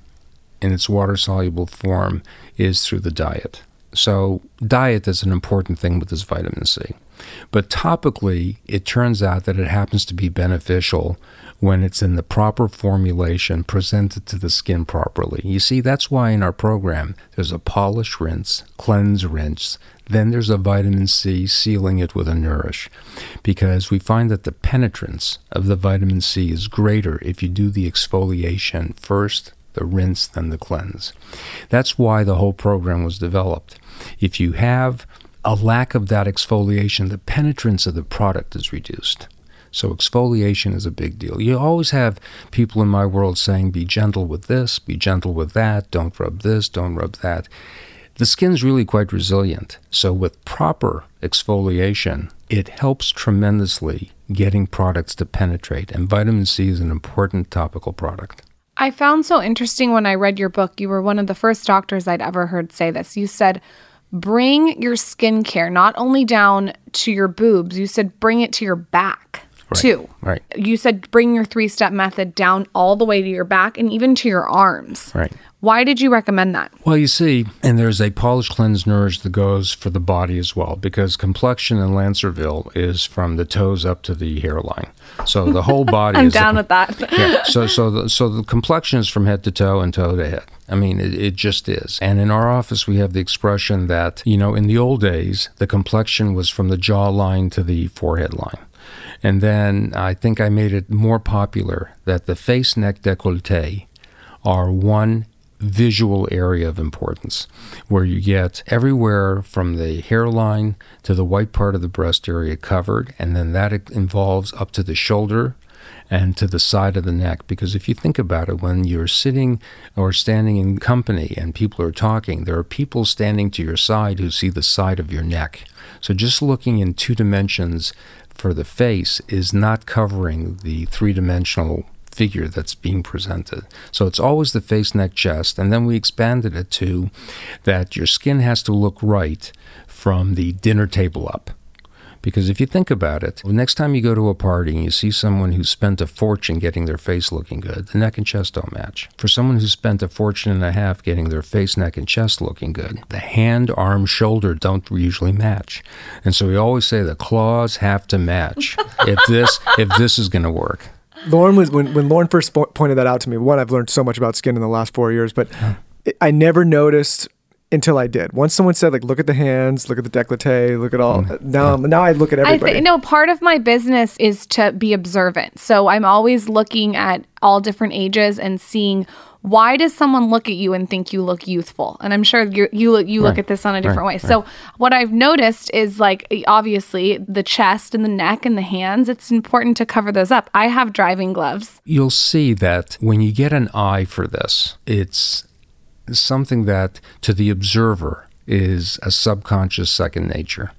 in its water soluble form is through the diet. So, diet is an important thing with this vitamin C. But topically, it turns out that it happens to be beneficial when it's in the proper formulation presented to the skin properly. You see, that's why in our program there's a polish rinse, cleanse rinse, then there's a vitamin C sealing it with a nourish. Because we find that the penetrance of the vitamin C is greater if you do the exfoliation first, the rinse, then the cleanse. That's why the whole program was developed. If you have a lack of that exfoliation, the penetrance of the product is reduced. So exfoliation is a big deal. You always have people in my world saying, be gentle with this, be gentle with that, don't rub this, don't rub that. The skin's really quite resilient. So with proper exfoliation, it helps tremendously getting products to penetrate. And vitamin C is an important topical product. I found so interesting when I read your book. You were one of the first doctors I'd ever heard say this. You said, bring your skincare not only down to your boobs, you said, bring it to your back too. Right. You said, bring your three step method down all the way to your back and even to your arms. Right. Why did you recommend that? Well, you see, and there's a polish cleanse nourish that goes for the body as well, because complexion in Lancerville is from the toes up to the hairline. So the whole body I'm is the down com- with that. yeah. So so the, so the complexion is from head to toe and toe to head. I mean, it, it just is. And in our office, we have the expression that you know, in the old days, the complexion was from the jawline to the forehead line. And then I think I made it more popular that the face, neck, décolleté are one visual area of importance where you get everywhere from the hairline to the white part of the breast area covered, and then that involves up to the shoulder and to the side of the neck. Because if you think about it, when you're sitting or standing in company and people are talking, there are people standing to your side who see the side of your neck. So just looking in two dimensions for the face is not covering the three dimensional figure that's being presented. So it's always the face, neck, chest. And then we expanded it to that your skin has to look right from the dinner table up. Because if you think about it, the next time you go to a party and you see someone who spent a fortune getting their face looking good, the neck and chest don't match. For someone who spent a fortune and a half getting their face, neck, and chest looking good, the hand, arm, shoulder don't usually match. And so we always say the claws have to match if this if this is going to work. Lauryn was when when Lauryn first po- pointed that out to me. One, I've learned so much about skin in the last four years, but it, I never noticed until I did. Once someone said, like, look at the hands, look at the décolleté, look at all. Mm. Uh, now, now I look at I everybody. think no part of my business is to be observant. So I'm always looking at all different ages and seeing why does someone look at you and think you look youthful? And I'm sure you you look you look at this on a different right, way. So what I've noticed is like obviously the chest and the neck and the hands. It's important to cover those up. I have driving gloves. You'll see that when you get an eye for this, it's something that to the observer is a subconscious second nature.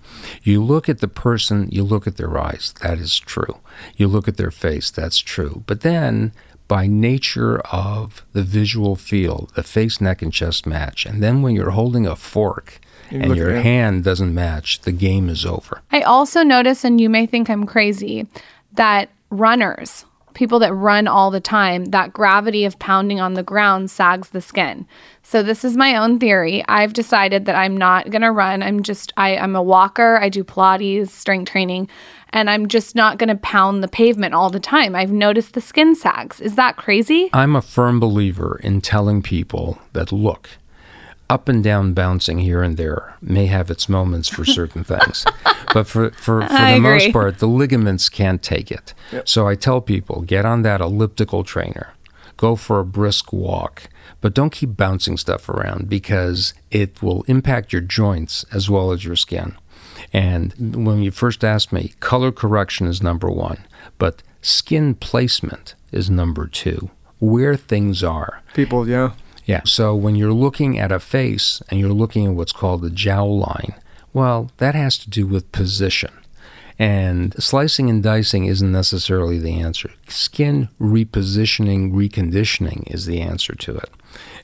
You look at the person, you look at their eyes, that is true. You look at their face, that's true. But then, by nature of the visual field, the face, neck, and chest match. And then when you're holding a fork and your at hand doesn't match, the game is over. I also notice, and you may think I'm crazy, that runners, people that run all the time, that gravity of pounding on the ground sags the skin. So this is my own theory. I've decided that I'm not gonna run. I'm just I, I'm a walker. I do Pilates, strength training, and I'm just not gonna pound the pavement all the time. I've noticed the skin sags. Is that crazy? I'm a firm believer in telling people that look, up and down bouncing here and there may have its moments for certain things. But for, for, for I the most part, the ligaments can't take it. So I tell people get on that elliptical trainer, go for a brisk walk, but don't keep bouncing stuff around because it will impact your joints as well as your skin. And when you first asked me, color correction is number one, but skin placement is number two. Where things are. People, yeah. Yeah. So when you're looking at a face and you're looking at what's called the jowl line, well, that has to do with position. And slicing and dicing isn't necessarily the answer. Skin repositioning, reconditioning is the answer to it.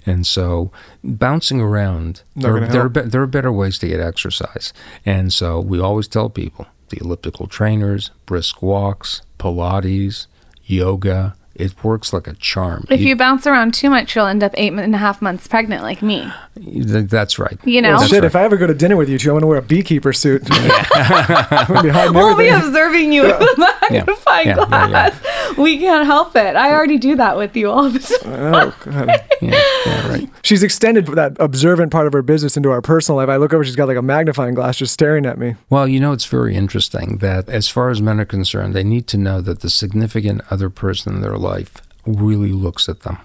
And so bouncing around, there, there, are there are better ways to get exercise. And so we always tell people the elliptical trainers, brisk walks, Pilates, yoga, it works like a charm. If you bounce around too much, you'll end up eight and a half months pregnant like me. Th- That's right. You know? Well, shit, right. if I ever go to dinner with you two, I'm going to wear a beekeeper suit. I'm gonna be We'll be observing you with a magnifying Yeah, yeah, yeah. glass. We can't help it. I already do that with you all the time. Oh, God. Yeah, yeah, right. She's extended that observant part of her business into our personal life. I look over, she's got like a magnifying glass just staring at me. Well, you know, it's very interesting that as far as men are concerned, they need to know that the significant other person in their life really looks at them.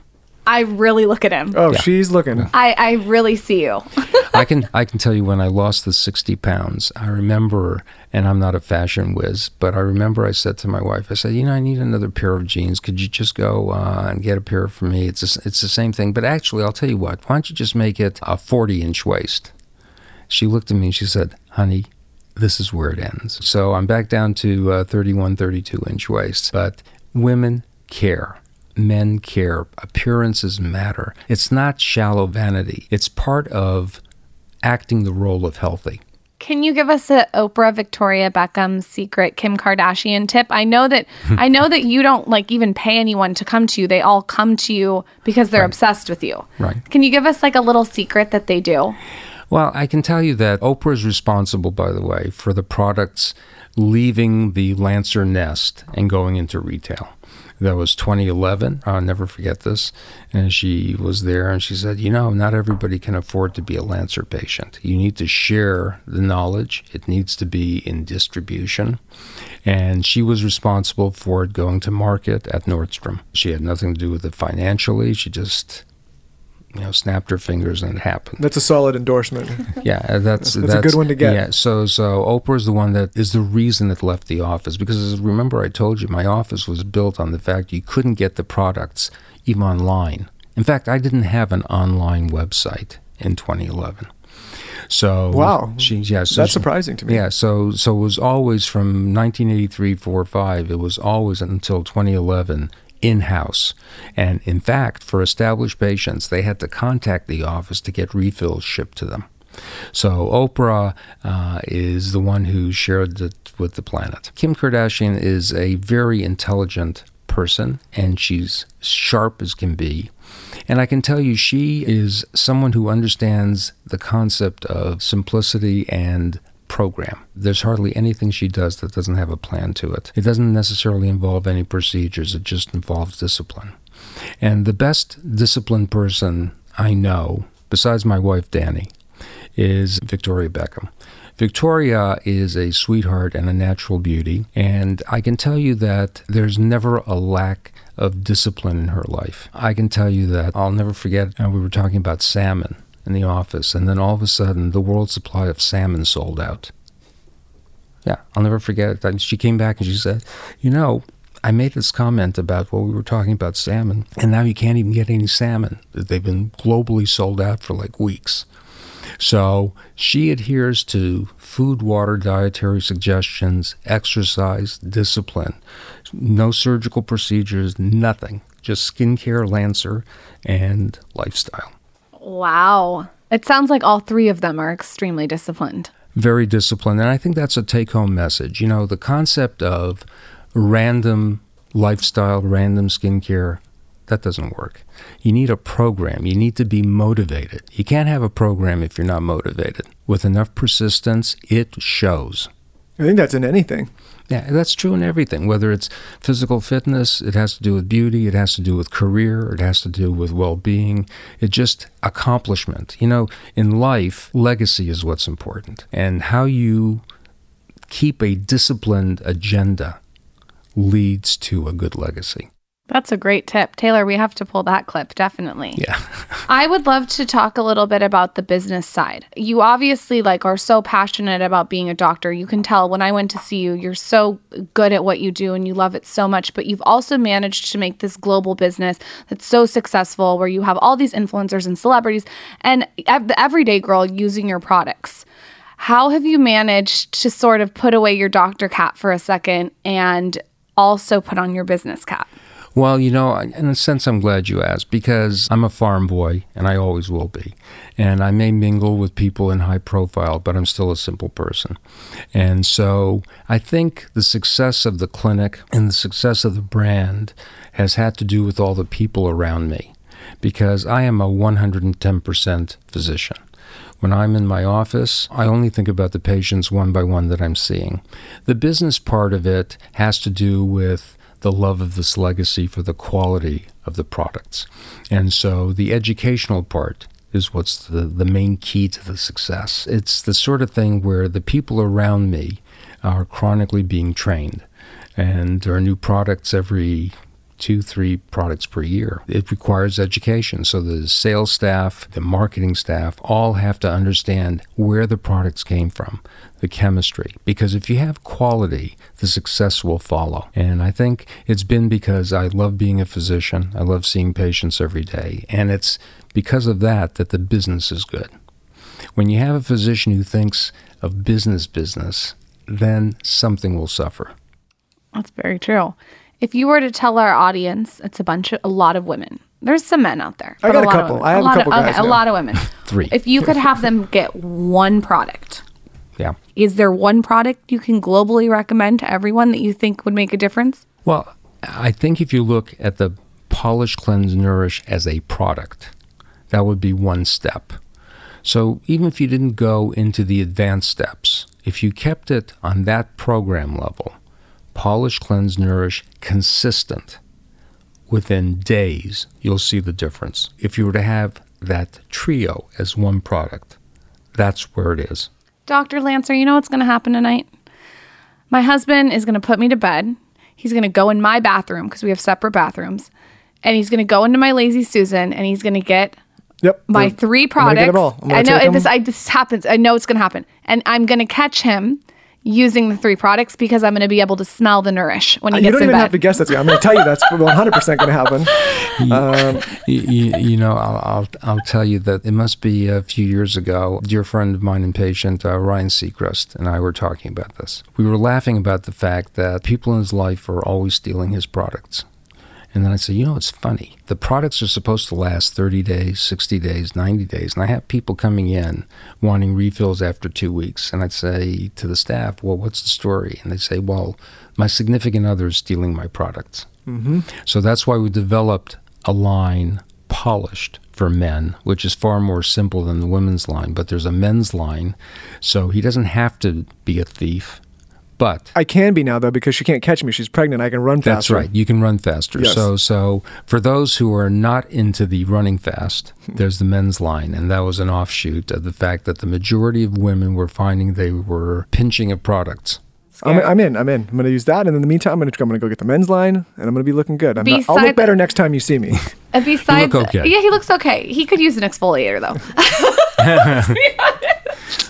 I really look at him. Oh, Yeah. she's looking. I, I really see you. I can I can tell you when I lost the 60 pounds, I remember, and I'm not a fashion whiz, but I remember I said to my wife, I said, you know, I need another pair of jeans. Could you just go uh, and get a pair for me? It's a, it's the same thing, but actually, I'll tell you what. Why don't you just make it a 40 inch waist? She looked at me and she said, honey. This is where it ends. So I'm back down to uh, 31, 32 inch waist. But women care. Men care. Appearances matter. It's not shallow vanity. It's part of acting the role of healthy. Can you give us a Oprah Victoria Beckham secret Kim Kardashian tip? I know that I know that you don't like even pay anyone to come to you. They all come to you because they're obsessed with you. Right. Can you give us like a little secret that they do? Well, I can tell you that Oprah is responsible, by the way, for the products leaving the Lancer nest and going into retail. That was 2011. I'll never forget this. And she was there and she said, You know, not everybody can afford to be a Lancer patient. You need to share the knowledge, it needs to be in distribution. And she was responsible for it going to market at Nordstrom. She had nothing to do with it financially. She just, you know, snapped her fingers and it happened. That's a solid endorsement. Yeah, uh, that's That's a good one to get. Yeah, so so Oprah's the one that is the reason it left the office because remember I told you my office was built on the fact you couldn't get the products even online. In fact, I didn't have an online website in 2011. So Wow. she yeah, so That's she- surprising to me. Yeah, so so it was always from 1983, 4, 5. It was always until 2011 in-house. And in fact, for established patients, they had to contact the office to get refills shipped to them. So Oprah uh, is the one who shared it with the planet. Kim Kardashian is a very intelligent person, and she's sharp as can be. And I can tell you, she is someone who understands the concept of simplicity and program. There's hardly anything she does that doesn't have a plan to it. It doesn't necessarily involve any procedures, it just involves discipline. And the best disciplined person I know, besides my wife Danny, is Victoria Beckham. Victoria is a sweetheart and a natural beauty, and I can tell you that there's never a lack of discipline in her life. I can tell you that I'll never forget, uh, we were talking about salmon in the office, and then all of a sudden, the world supply of salmon sold out. Yeah, I'll never forget it. She came back and she said, You know, I made this comment about what we were talking about salmon, and now you can't even get any salmon. They've been globally sold out for like weeks. So she adheres to food, water, dietary suggestions, exercise, discipline, no surgical procedures, nothing, just skincare, Lancer, and lifestyle. Wow. It sounds like all three of them are extremely disciplined. very disciplined. And I think that's a take home message. You know, the concept of random lifestyle, random skincare, that doesn't work. You need a program. You need to be motivated. You can't have a program if you're not motivated. With enough persistence, it shows. I think that's in anything. Yeah, that's true in everything. Whether it's physical fitness, it has to do with beauty, it has to do with career, it has to do with well being. It just accomplishment. You know, in life, legacy is what's important. And how you keep a disciplined agenda leads to a good legacy. That's a great tip. Taylor, we have to pull that clip, definitely. Yeah. I would love to talk a little bit about the business side. You obviously like are so passionate about being a doctor. You can tell when I went to see you, you're so good at what you do and you love it so much, but you've also managed to make this global business that's so successful where you have all these influencers and celebrities and the everyday girl using your products. How have you managed to sort of put away your doctor cap for a second and also put on your business cap? Well, you know, in a sense, I'm glad you asked because I'm a farm boy and I always will be. And I may mingle with people in high profile, but I'm still a simple person. And so I think the success of the clinic and the success of the brand has had to do with all the people around me because I am a 110% physician. When I'm in my office, I only think about the patients one by one that I'm seeing. The business part of it has to do with the love of this legacy for the quality of the products. And so the educational part is what's the, the main key to the success. It's the sort of thing where the people around me are chronically being trained. And there are new products every two, three products per year. It requires education. So the sales staff, the marketing staff all have to understand where the products came from, the chemistry. Because if you have quality, the success will follow. And I think it's been because I love being a physician. I love seeing patients every day. And it's because of that that the business is good. When you have a physician who thinks of business business, then something will suffer. That's very true. If you were to tell our audience, it's a bunch of a lot of women. There's some men out there. I but got a lot of couple. women. I have a lot couple of, guys okay, a lot of women. Three. If you could have them get one product, Yeah. is there one product you can globally recommend to everyone that you think would make a difference? Well, I think if you look at the Polish Cleanse Nourish as a product, that would be one step. So even if you didn't go into the advanced steps, if you kept it on that program level, Polish Cleanse Nourish consistent, within days, you'll see the difference. If you were to have that trio as one product, that's where it is. Dr. Lancer, you know what's going to happen tonight? My husband is going to put me to bed. He's going to go in my bathroom because we have separate bathrooms. And he's going to go into my Lazy Susan and he's going to get Yep. my They're- three I'm gonna products. get them all. I'm I know take it, 'em. this. I this happens. I know it's going to happen, and I'm going to catch him using the three products because I'm going to be able to smell the nourish when he gets in bed. you don't even bed. have to guess that's. I'm going to tell you that's 100 percent going to happen. Um, you, you, you know, I'll, I'll, I'll tell you that it must be a few years ago. Dear friend of mine and patient, uh, Ryan Seacrest, and I were talking about this. We were laughing about the fact that people in his life are always stealing his products. And then I say, you know, it's funny. The products are supposed to last 30 days, 60 days, 90 days. And I have people coming in wanting refills after two weeks. And I'd say to the staff, well, what's the story? And they'd say, well, my significant other is stealing my products. Mm-hmm. So that's why we developed a line polished for men, which is far more simple than the women's line. But there's a men's line. So he doesn't have to be a thief. But I can be now though because she can't catch me. She's pregnant. I can run faster. that's right. You can run faster. Yes. So so for those who are not into the running fast, Hmm. there's the men's line, and that was an offshoot of the fact that the majority of women were finding they were pinching of products. I'm, I'm in. I'm in. I'm going to use that, and in the meantime, I'm going to I'm going to go get the men's line, and I'm going to be looking good. I'm not, I'll look better next time you see me. And besides, okay. yeah, he looks okay. He could use an exfoliator though.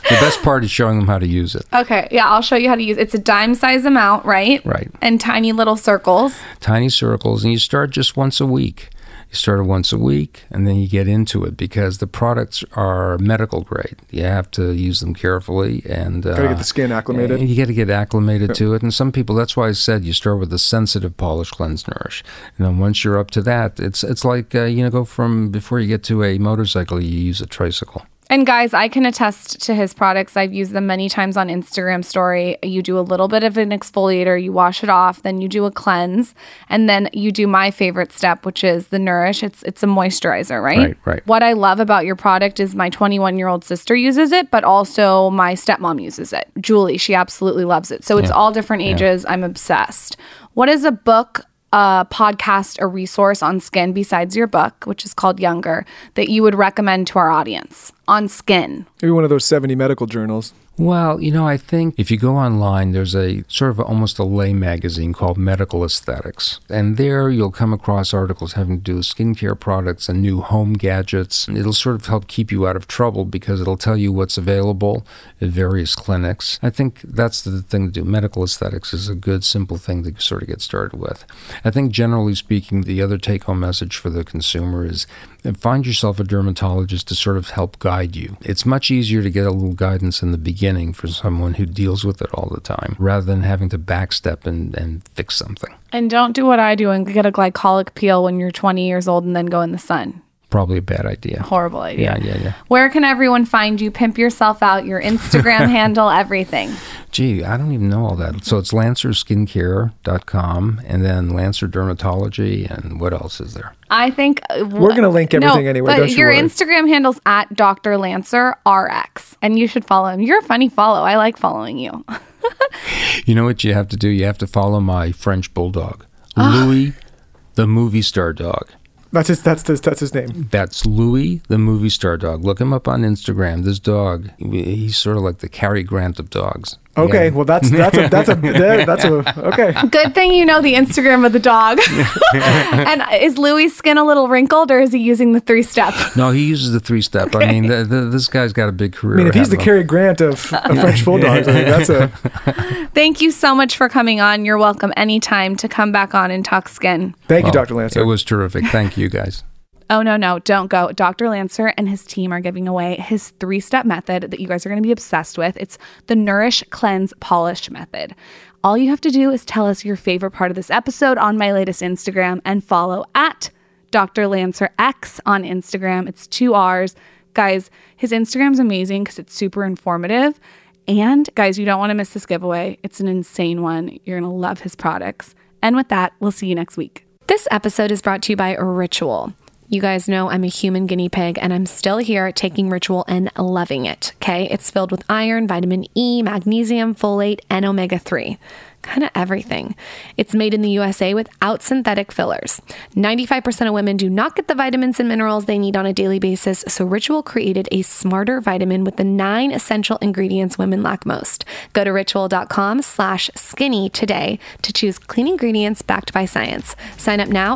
The best part is showing them how to use it. okay, yeah, I'll show you how to use. It. It's a dime size amount, right? Right. And tiny little circles. Tiny circles, and you start just once a week. You start it once a week, and then you get into it because the products are medical grade. You have to use them carefully, and uh, Gotta get the skin acclimated. You got to get acclimated to it, and some people. That's why I said you start with the sensitive polish, cleanse, nourish, and then once you're up to that, it's it's like uh, you know go from before you get to a motorcycle, you use a tricycle. And guys, I can attest to his products. I've used them many times on Instagram story. You do a little bit of an exfoliator, you wash it off, then you do a cleanse, and then you do my favorite step, which is the nourish. It's it's a moisturizer, right? Right, right. What I love about your product is my 21-year-old sister uses it, but also my stepmom uses it. Julie, she absolutely loves it. So it's Yeah. all different ages. I'm obsessed. What is a book a podcast, a resource on skin besides your book, which is called Younger, that you would recommend to our audience? on skin? Maybe one of those 70 medical journals. Well, you know, I think if you go online, there's a sort of almost a lay magazine called Medical Aesthetics. And there you'll come across articles having to do with skincare products and new home gadgets. It'll sort of help keep you out of trouble because it'll tell you what's available at various clinics. I think that's the thing to do. Medical aesthetics is a good, simple thing to sort of get started with. I think generally speaking, the other take home message for the consumer is find yourself a dermatologist to sort of help guide you. It's much easier to get a little guidance in the beginning for someone who deals with it all the time rather than having to backstep and, and fix something. And don't do what I do and get a glycolic peel when you're 20 years old and then go in the sun. Probably a bad idea. Horrible idea. Yeah, yeah, yeah. Where can everyone find you? Pimp yourself out, your Instagram handle, everything. Gee, I don't even know all that. So it's lancerskincare.com and then Lancer Dermatology and what else is there? I think uh, We're gonna link everything anyway, But don't you your worry. Instagram handle's at Dr. Lancer RX, and you should follow him. You're a funny follow. I like following you. You know what you have to do? You have to follow my French bulldog, Ah. Louis, the movie star dog. That's his, that's his, that's his name. That's Louis, the movie star dog. Look him up on Instagram. This dog, he's sort of like the Cary Grant of dogs. Okay, Yeah. well that's that's a that's a that's a okay. Good thing you know the Instagram of the dog. and is Louis' skin a little wrinkled, or is he using the three step? No, he uses the three step. I mean, the, the, this guy's got a big career. I mean, if he's the ahead. Cary Grant of, of French bulldogs, I mean, that's a Thank you so much for coming on. You're welcome anytime to come back on and talk skin. thank you, Oh, Dr. Lancer. It was terrific. Thank you, guys. Oh, no, no, don't go. Dr. Lancer and his team are giving away his three step method that you guys are going to be obsessed with. It's the Nourish, Cleanse, Polish method. All you have to do is tell us your favorite part of this episode on my latest Instagram and follow at Dr. Lancer X on Instagram. It's two R's. Guys, his Instagram's amazing because it's super informative. And guys, you don't want to miss this giveaway. It's an insane one. You're going to love his products. And with that, we'll see you next week. This episode is brought to you by Ritual. You guys know I'm a human guinea pig and I'm still here taking Ritual and loving it. Okay. It's filled with iron, vitamin E, magnesium, folate, and omega 3. Kind of everything. It's made in the USA without synthetic fillers. 95% of women do not get the vitamins and minerals they need on a daily basis, so Ritual created a smarter vitamin with the nine essential ingredients women lack most. Go to ritual.com slash skinny today to choose clean ingredients backed by science. Sign up now